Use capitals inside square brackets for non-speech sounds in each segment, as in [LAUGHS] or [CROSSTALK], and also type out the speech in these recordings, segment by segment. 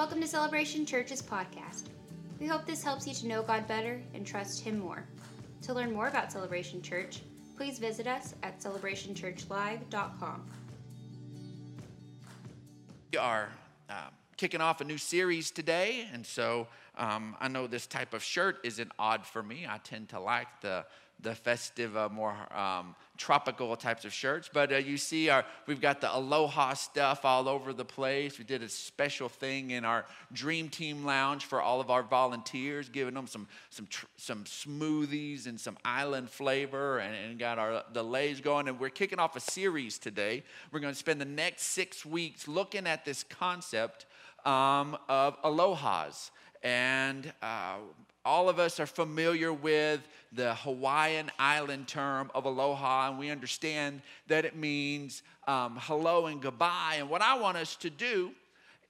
Welcome to Celebration Church's podcast. We hope this helps you to know God better and trust Him more. To learn more about Celebration Church, please visit us at celebrationchurchlive.com. We are uh, kicking off a new series today, and so um, I know this type of shirt isn't odd for me. I tend to like the the festive, uh, more um, tropical types of shirts. But uh, you see, our we've got the Aloha stuff all over the place. We did a special thing in our Dream Team Lounge for all of our volunteers, giving them some some tr- some smoothies and some island flavor, and, and got our the leis going. And we're kicking off a series today. We're going to spend the next six weeks looking at this concept um, of alohas. And uh, all of us are familiar with the Hawaiian island term of aloha, and we understand that it means um, hello and goodbye. And what I want us to do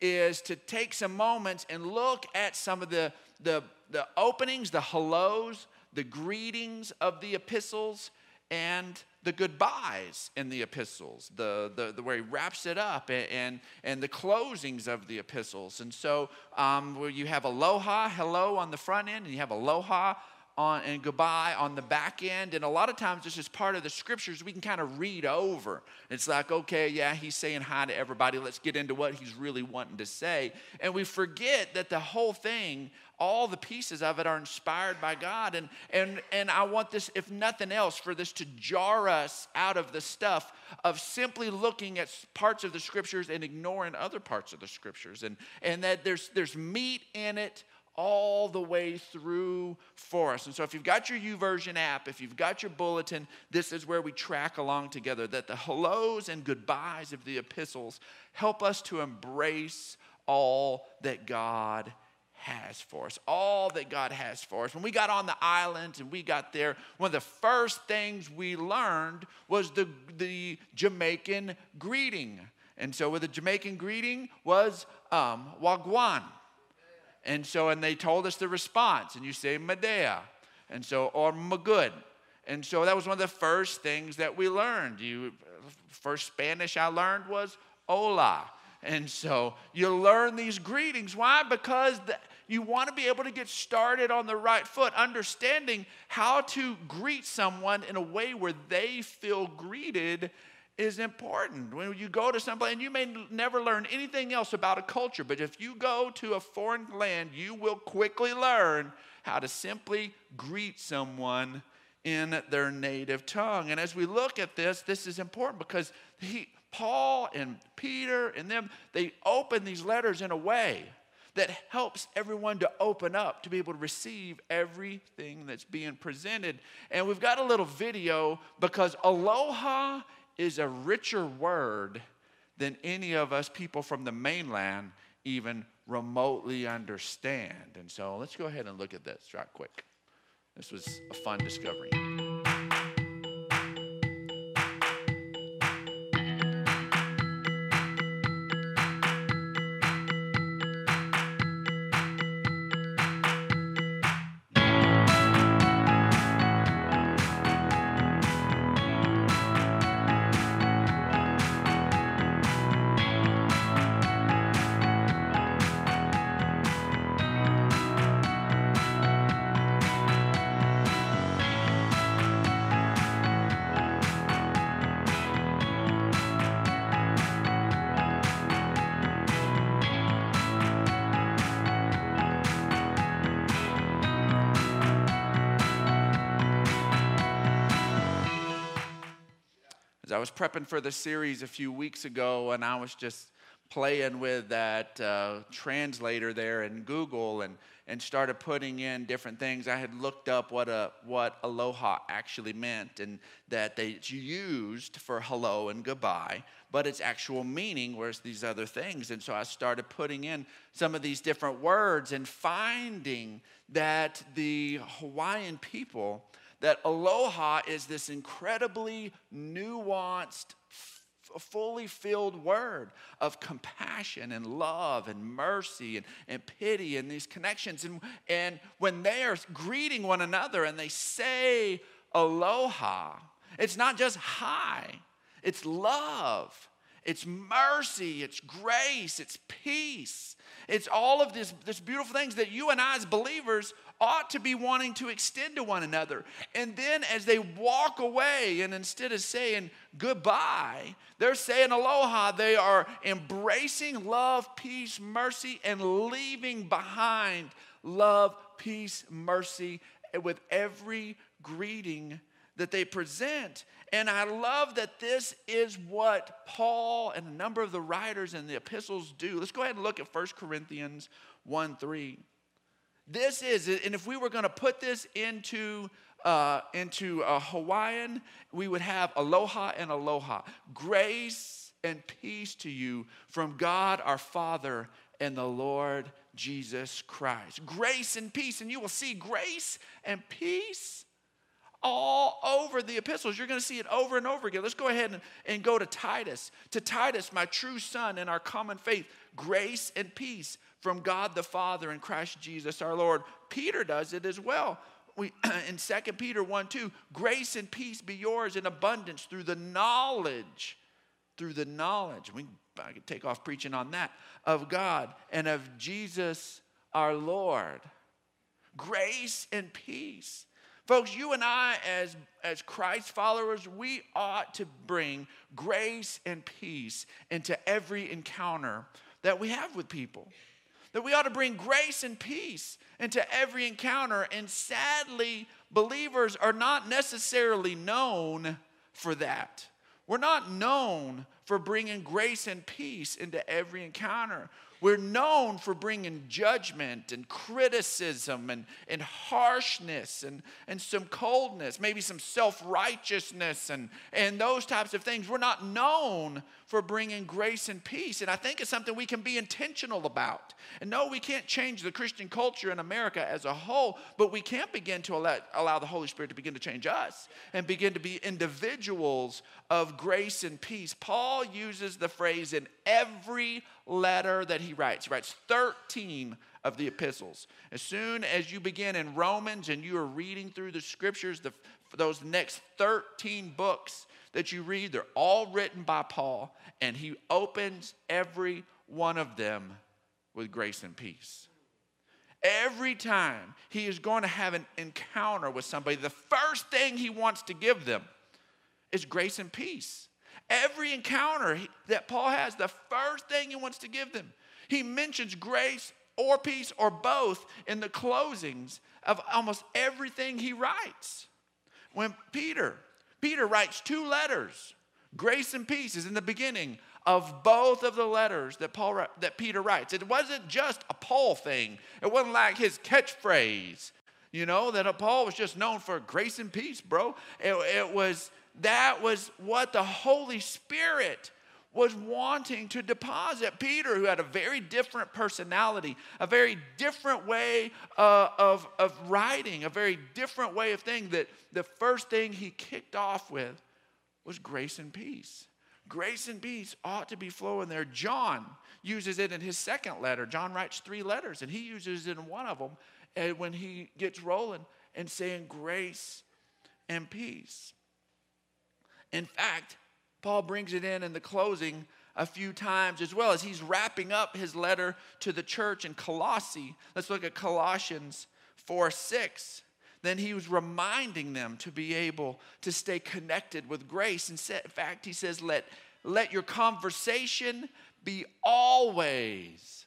is to take some moments and look at some of the, the, the openings, the hellos, the greetings of the epistles, and the goodbyes in the epistles, the, the, the where he wraps it up, and, and, and the closings of the epistles. And so, um, where you have aloha, hello on the front end, and you have aloha on, and goodbye on the back end. And a lot of times, this is part of the scriptures we can kind of read over. It's like, okay, yeah, he's saying hi to everybody. Let's get into what he's really wanting to say. And we forget that the whole thing all the pieces of it are inspired by God. And, and, and I want this, if nothing else, for this to jar us out of the stuff of simply looking at parts of the scriptures and ignoring other parts of the scriptures. And, and that there's, there's meat in it all the way through for us. And so if you've got your YouVersion app, if you've got your bulletin, this is where we track along together that the hellos and goodbyes of the epistles help us to embrace all that God has for us, all that God has for us. When we got on the island and we got there, one of the first things we learned was the, the Jamaican greeting. And so, with the Jamaican greeting was um, Wagwan. And so, and they told us the response, and you say Medea, and so, or Magud. And so, that was one of the first things that we learned. You, first Spanish I learned was Hola. And so you learn these greetings. Why? Because the, you want to be able to get started on the right foot, understanding how to greet someone in a way where they feel greeted is important. When you go to someplace, and you may never learn anything else about a culture, but if you go to a foreign land, you will quickly learn how to simply greet someone in their native tongue. And as we look at this, this is important because he, Paul and Peter and them, they open these letters in a way that helps everyone to open up to be able to receive everything that's being presented. And we've got a little video because aloha is a richer word than any of us people from the mainland even remotely understand. And so let's go ahead and look at this right quick. This was a fun discovery. Was prepping for the series a few weeks ago, and I was just playing with that uh, translator there in Google and, and started putting in different things. I had looked up what, a, what aloha actually meant and that they, it's used for hello and goodbye, but its actual meaning was these other things. And so I started putting in some of these different words and finding that the Hawaiian people that aloha is this incredibly nuanced, fully filled word of compassion and love and mercy and, and pity and these connections. And, and when they are greeting one another and they say aloha, it's not just hi, it's love. it's mercy, it's grace, it's peace. It's all of this, this beautiful things that you and I, as believers, ought to be wanting to extend to one another. And then as they walk away, and instead of saying goodbye, they're saying aloha, they are embracing love, peace, mercy, and leaving behind love, peace, mercy with every greeting that they present. And I love that this is what Paul and a number of the writers in the epistles do. Let's go ahead and look at 1 Corinthians 1 3. This is, and if we were going to put this into uh, into a Hawaiian, we would have aloha and aloha. Grace and peace to you from God our Father and the Lord Jesus Christ. Grace and peace. And you will see grace and peace all over the epistles. You're going to see it over and over again. Let's go ahead and, and go to Titus. To Titus, my true son in our common faith, grace and peace from God the Father and Christ Jesus our Lord. Peter does it as well. We, [CLEARS THROAT] in 2 Peter 1 2, grace and peace be yours in abundance through the knowledge, through the knowledge. We, I could take off preaching on that, of God and of Jesus our Lord. Grace and peace. Folks, you and I, as, as Christ followers, we ought to bring grace and peace into every encounter that we have with people. That we ought to bring grace and peace into every encounter. And sadly, believers are not necessarily known for that. We're not known for bringing grace and peace into every encounter. We're known for bringing judgment and criticism and, and harshness and, and some coldness, maybe some self righteousness and, and those types of things. We're not known for bringing grace and peace. And I think it's something we can be intentional about. And no, we can't change the Christian culture in America as a whole, but we can't begin to allow, allow the Holy Spirit to begin to change us and begin to be individuals of grace and peace. Paul uses the phrase in every letter that he writes. He writes 13 of the epistles. As soon as you begin in Romans and you are reading through the scriptures, the, those next 13 books that you read, they're all written by Paul, and he opens every one of them with grace and peace. Every time he is going to have an encounter with somebody, the first thing he wants to give them is grace and peace. Every encounter that Paul has, the first thing he wants to give them, he mentions grace or peace or both in the closings of almost everything he writes. When Peter, Peter writes two letters, grace and peace is in the beginning of both of the letters that Paul that Peter writes. It wasn't just a Paul thing. It wasn't like his catchphrase, you know, that Paul was just known for grace and peace, bro. It, it was that was what the Holy Spirit was wanting to deposit. Peter, who had a very different personality, a very different way uh, of, of writing, a very different way of thing, that the first thing he kicked off with was grace and peace. Grace and peace ought to be flowing there. John uses it in his second letter. John writes three letters, and he uses it in one of them and when he gets rolling and saying grace and peace. In fact, Paul brings it in in the closing a few times as well as he's wrapping up his letter to the church in Colossae. Let's look at Colossians 4 6. Then he was reminding them to be able to stay connected with grace. In fact, he says, Let, let your conversation be always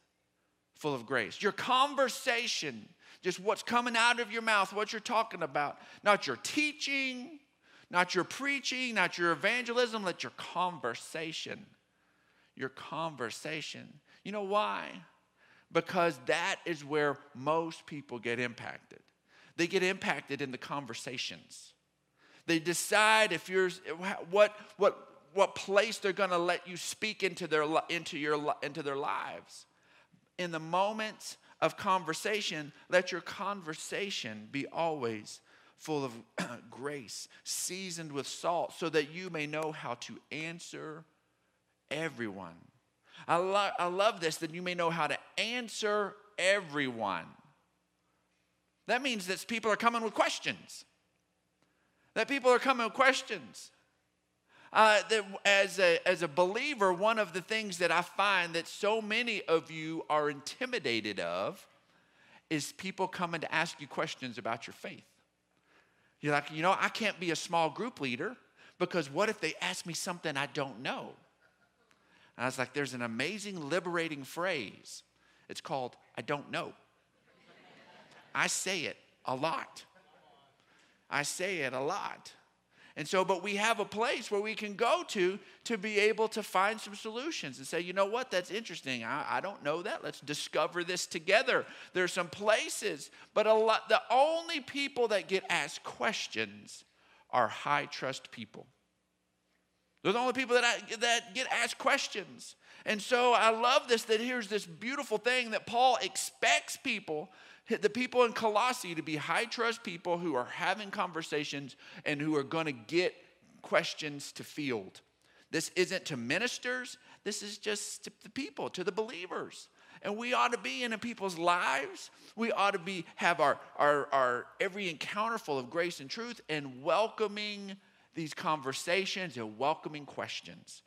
full of grace. Your conversation, just what's coming out of your mouth, what you're talking about, not your teaching, not your preaching, not your evangelism, let your conversation, your conversation. You know why? Because that is where most people get impacted. They get impacted in the conversations. They decide if you're what what what place they're going to let you speak into their into your into their lives. In the moments of conversation, let your conversation be always full of [CLEARS THROAT] grace, seasoned with salt, so that you may know how to answer everyone. I, lo- I love this that you may know how to answer everyone. That means that people are coming with questions. That people are coming with questions. uh, that as a, as a believer, one of the things that I find that so many of you are intimidated of is people coming to ask you questions about your faith. You're like, you know, I can't be a small group leader because what if they ask me something I don't know? And I was like, there's an amazing liberating phrase. It's called, I don't know. I say it a lot. I say it a lot. And so, but we have a place where we can go to to be able to find some solutions and say, you know what, that's interesting. I, I don't know that. Let's discover this together. There's some places, but a lot, the only people that get asked questions are high trust people. They're the only people that, I, that get asked questions. And so I love this that here's this beautiful thing that Paul expects people the people in Colossae to be high trust people who are having conversations and who are going to get questions to field. This isn't to ministers, this is just to the people, to the believers. And we ought to be in people's lives. We ought to be have our, our, our every encounter full of grace and truth and welcoming these conversations and welcoming questions.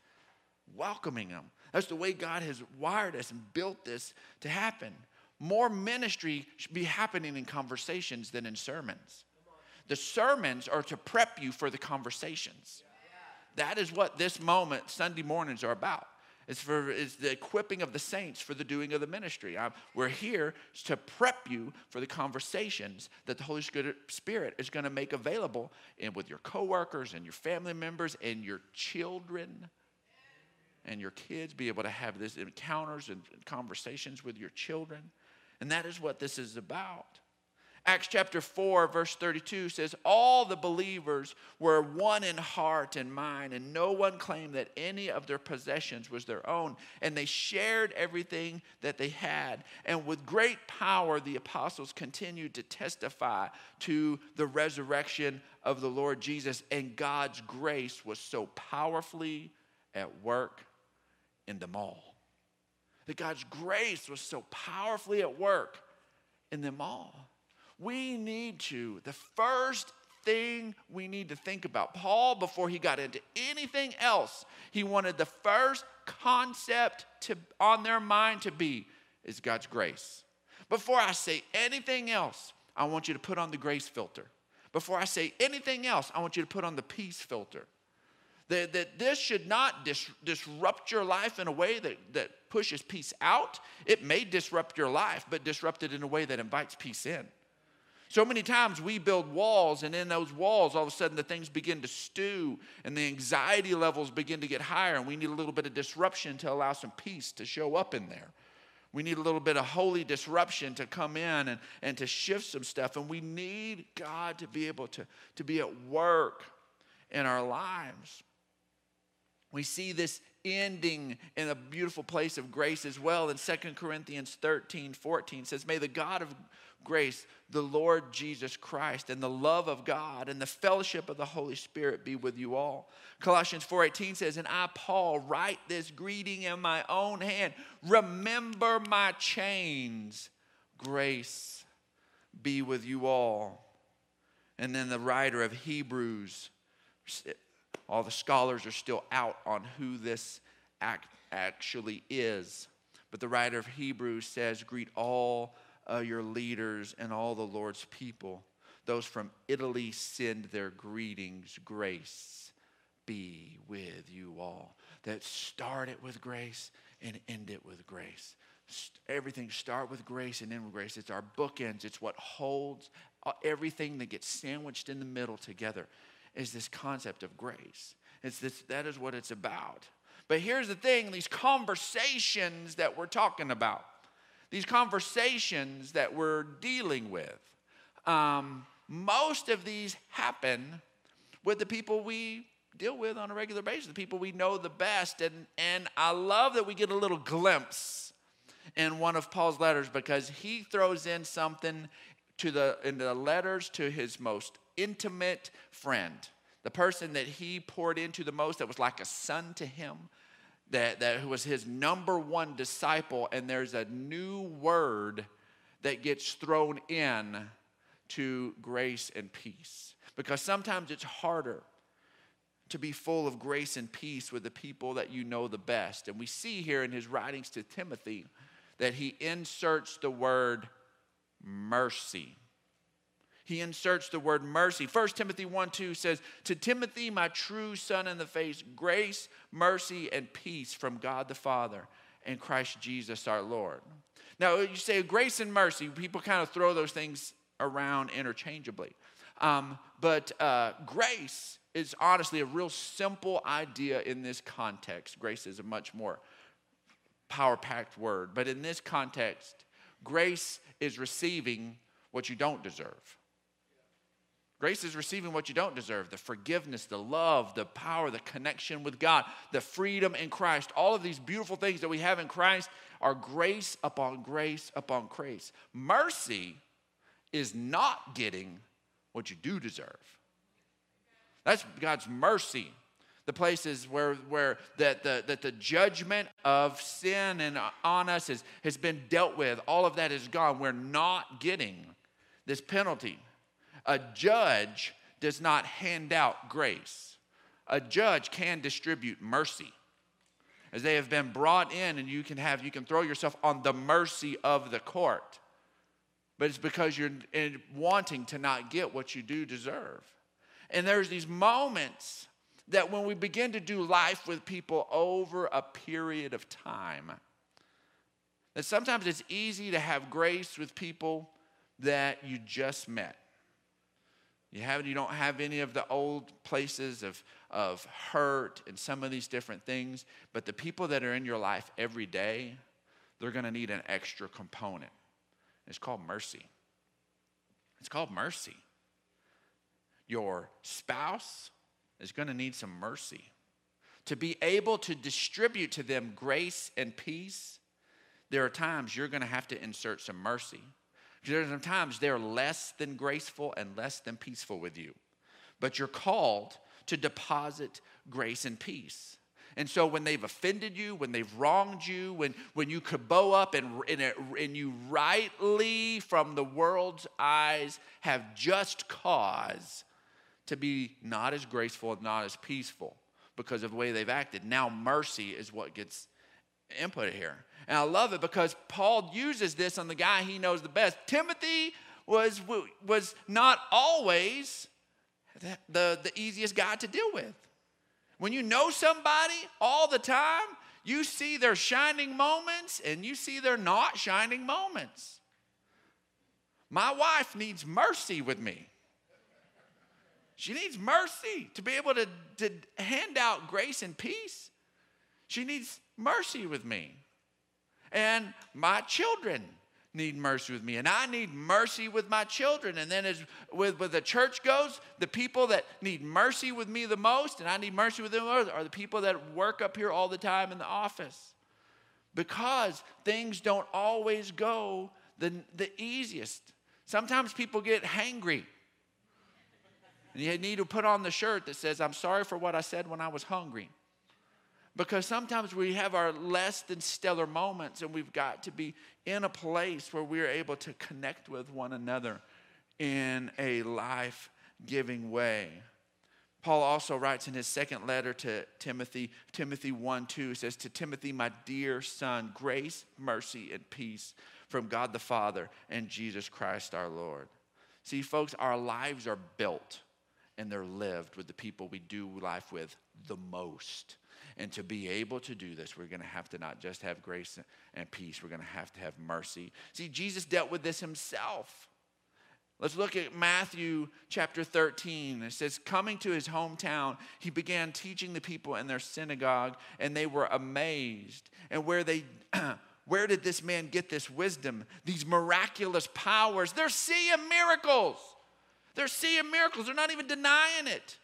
Welcoming them. That's the way God has wired us and built this to happen. More ministry should be happening in conversations than in sermons. The sermons are to prep you for the conversations. That is what this moment, Sunday mornings, are about. It's for it's the equipping of the saints for the doing of the ministry. I'm, we're here to prep you for the conversations that the Holy Spirit is going to make available in, with your coworkers and your family members and your children and your kids. Be able to have these encounters and conversations with your children. And that is what this is about. Acts chapter 4, verse 32 says, All the believers were one in heart and mind, and no one claimed that any of their possessions was their own. And they shared everything that they had. And with great power, the apostles continued to testify to the resurrection of the Lord Jesus. And God's grace was so powerfully at work in them all that God's grace was so powerfully at work in them all. We need to, the first thing we need to think about, Paul, before he got into anything else, he wanted the first concept to, on their mind to be is God's grace. Before I say anything else, I want you to put on the grace filter. Before I say anything else, I want you to put on the peace filter. That, that this should not dis, disrupt your life in a way that, that pushes peace out. It may disrupt your life, but disrupt it in a way that invites peace in. So many times we build walls, and in those walls, all of a sudden the things begin to stew, and the anxiety levels begin to get higher, and we need a little bit of disruption to allow some peace to show up in there. We need a little bit of holy disruption to come in and, and to shift some stuff. And we need God to be able to, to be at work in our lives. We see this ending in a beautiful place of grace as well in 2 Corinthians 13 14 says, May the God of grace, the Lord Jesus Christ, and the love of God and the fellowship of the Holy Spirit be with you all. Colossians 4:18 says, "And I Paul write this greeting in my own hand. Remember my chains. Grace be with you all." And then the writer of Hebrews all the scholars are still out on who this act actually is. But the writer of Hebrews says, Greet all uh, your leaders and all the Lord's people. Those from Italy send their greetings. Grace be with you all. That start it with grace and end it with grace. Everything start with grace and end with grace. It's our bookends. It's what holds uh, everything that gets sandwiched in the middle together is this concept of grace. It's this, that is what it's about. But here's the thing these conversations that we're talking about, these conversations that we're dealing with, um, most of these happen with the people we deal with on a regular basis, the people we know the best. And, and I love that we get a little glimpse in one of Paul's letters because he throws in something to the, in the letters to his most intimate friend, the person that he poured into the most, that was like a son to him, that, that was his number one disciple. And there's a new word that gets thrown in to grace and peace. Because sometimes it's harder to be full of grace and peace with the people that you know the best. And we see here in his writings to Timothy that he inserts the word mercy. He inserts the word mercy. 1 Timothy 1 2 says, To Timothy, my true son in the face, grace, mercy, and peace from God the Father and Christ Jesus our Lord. Now, you say grace and mercy, people kind of throw those things around interchangeably. Um, but uh, grace is honestly a real simple idea in this context. Grace is a much more power packed word. But in this context, grace is receiving what you don't deserve. Grace is receiving what you don't deserve the forgiveness, the love, the power, the connection with God, the freedom in Christ. All of these beautiful things that we have in Christ are grace upon grace upon grace. Mercy is not getting what you do deserve. That's God's mercy. The places where, where that, the, that the judgment of sin and on us is, has been dealt with, all of that is gone. We're not getting this penalty. A judge does not hand out grace. A judge can distribute mercy. As they have been brought in, and you can have, you can throw yourself on the mercy of the court. But it's because you're wanting to not get what you do deserve. And there's these moments that when we begin to do life with people over a period of time, that sometimes it's easy to have grace with people that you just met. You have you don't have any of the old places of, of hurt and some of these different things, but the people that are in your life every day, they're gonna need an extra component. It's called mercy. It's called mercy. Your spouse is going to need some mercy. To be able to distribute to them grace and peace, there are times you're going to have to insert some mercy. There's times they're less than graceful and less than peaceful with you. But you're called to deposit grace and peace. And so when they've offended you, when they've wronged you, when, when you bow up and, and, and you rightly, from the world's eyes, have just cause to be not as graceful and not as peaceful because of the way they've acted. Now, mercy is what gets input here. And I love it because Paul uses this on the guy he knows the best. Timothy was, was not always the, the, the easiest guy to deal with. When you know somebody all the time, you see their shining moments and you see their not shining moments. My wife needs mercy with me. She needs mercy to be able to, to hand out grace and peace. She needs mercy with me. And my children need mercy with me and i need mercy with my children. And then as with, with the church goes the people that need mercy with me the most and i need mercy with them are the people that work up here all the time in the office. Because things don't always go the, the easiest. Sometimes people get hangry. And you need to put on the shirt that says i'm sorry for what i said when i was hungry because sometimes we have our less than stellar moments and we've got to be in a place where we're able to connect with one another in a life giving way. Paul also writes in his second letter to Timothy, Timothy 1 2, says, To Timothy, my dear son, grace, mercy, and peace from God the Father and Jesus Christ our Lord. See, folks, our lives are built and they're lived with the people we do life with the most. And to be able to do this, we're going to have to not just have grace and peace, we're going to have to have mercy. See, Jesus dealt with this himself. Let's look at Matthew chapter 13. It says, Coming to his hometown, he began teaching the people in their synagogue, and they were amazed. And where they [CLEARS THROAT] where did this man get this wisdom, these miraculous powers? They're seeing miracles. They're seeing miracles. They're not even denying it.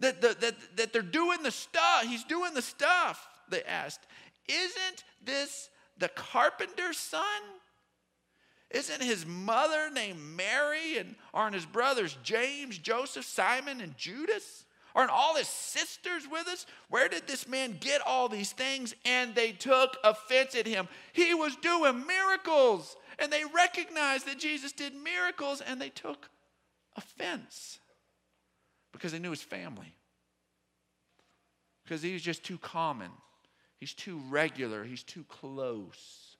That, that, that, that they're doing the stuff. He's doing the stuff, they asked. Isn't this the carpenter's son? Isn't his mother named Mary? And aren't his brothers James, Joseph, Simon, and Judas? Aren't all his sisters with us? Where did this man get all these things? And they took offense at him. He was doing miracles. And they recognized that Jesus did miracles and they took offense because they knew his family. because he's just too common. He's too regular. He's too close.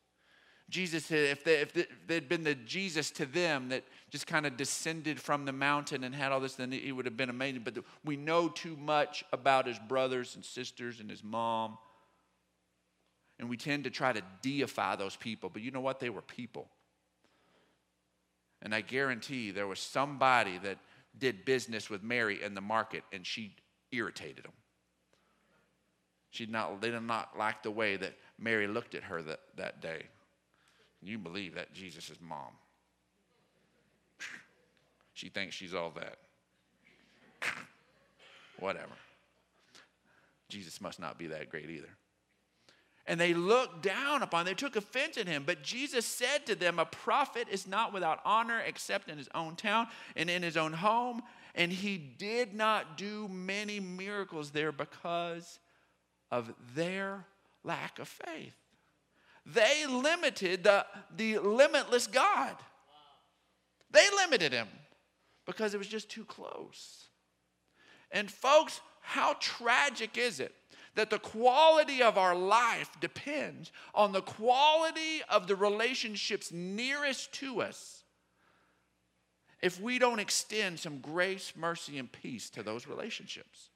Jesus, if, they, if they'd been the Jesus to them that just kind of descended from the mountain and had all this, then he would have been amazing. But we know too much about his brothers and sisters and his mom. And we tend to try to deify those people. But you know what? They were people. And I guarantee there was somebody that did business with Mary in the market and she irritated him. She not, they did not like the way that Mary looked at her that, that day. You believe that Jesus is mom. [LAUGHS] She thinks she's all that. [LAUGHS] Whatever. Jesus must not be that great either. And they looked down upon, they took offense at him. But Jesus said to them, A prophet is not without honor except in his own town and in his own home. And he did not do many miracles there because of their lack of faith. They limited the, the limitless God. They limited him because it was just too close. And, folks, how tragic is it that the quality of our life depends on the quality of the relationships nearest to us if we don't extend some grace, mercy, and peace to those relationships?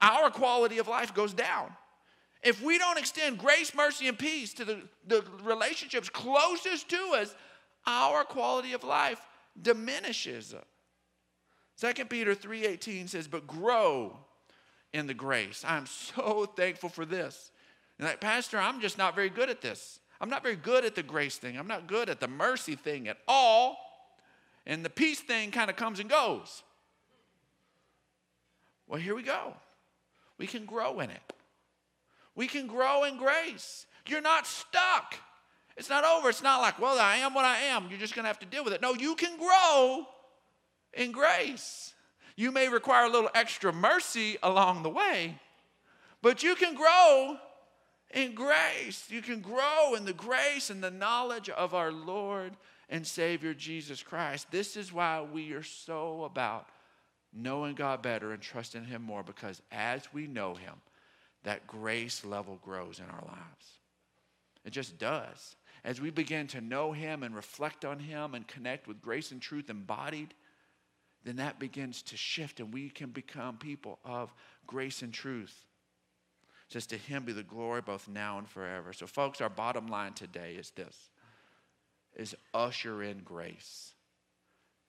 Our quality of life goes down. If we don't extend grace, mercy, and peace to the, the relationships closest to us, our quality of life diminishes. 2 Peter 3:18 says, "But grow in the grace." I'm so thankful for this. And like, Pastor, I'm just not very good at this. I'm not very good at the grace thing. I'm not good at the mercy thing at all. And the peace thing kind of comes and goes. Well, here we go. We can grow in it. We can grow in grace. You're not stuck. It's not over. It's not like, well, I am what I am. You're just going to have to deal with it. No, you can grow in grace. You may require a little extra mercy along the way, but you can grow in grace. You can grow in the grace and the knowledge of our Lord and Savior Jesus Christ. This is why we are so about knowing God better and trusting Him more because as we know Him, that grace level grows in our lives. It just does. As we begin to know Him and reflect on Him and connect with grace and truth embodied, then that begins to shift and we can become people of grace and truth. Just to Him be the glory both now and forever. So, folks, our bottom line today is this is usher in grace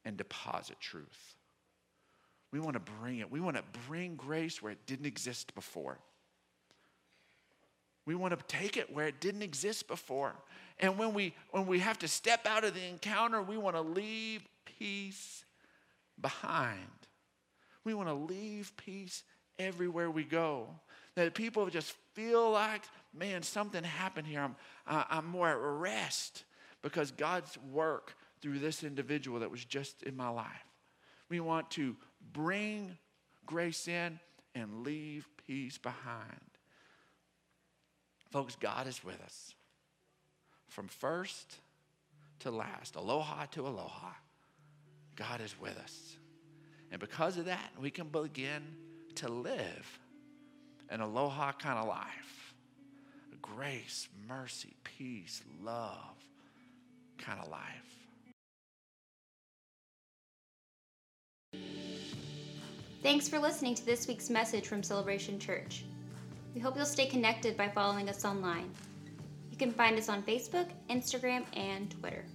and deposit truth. We want to bring it. We want to bring grace where it didn't exist before. We want to take it where it didn't exist before. And when we when we have to step out of the encounter, we want to leave peace behind. We want to leave peace everywhere we go. That people just feel like, man, something happened here. I'm, uh, I'm more at rest because God's work through this individual that was just in my life. We want to bring grace in and leave peace behind. Folks, God is with us from first to last, aloha to aloha. God is with us. And because of that, we can begin to live an aloha kind of life grace, mercy, peace, love kind of life. Thanks for listening to this week's message from Celebration Church. We hope you'll stay connected by following us online. You can find us on Facebook, Instagram, and Twitter.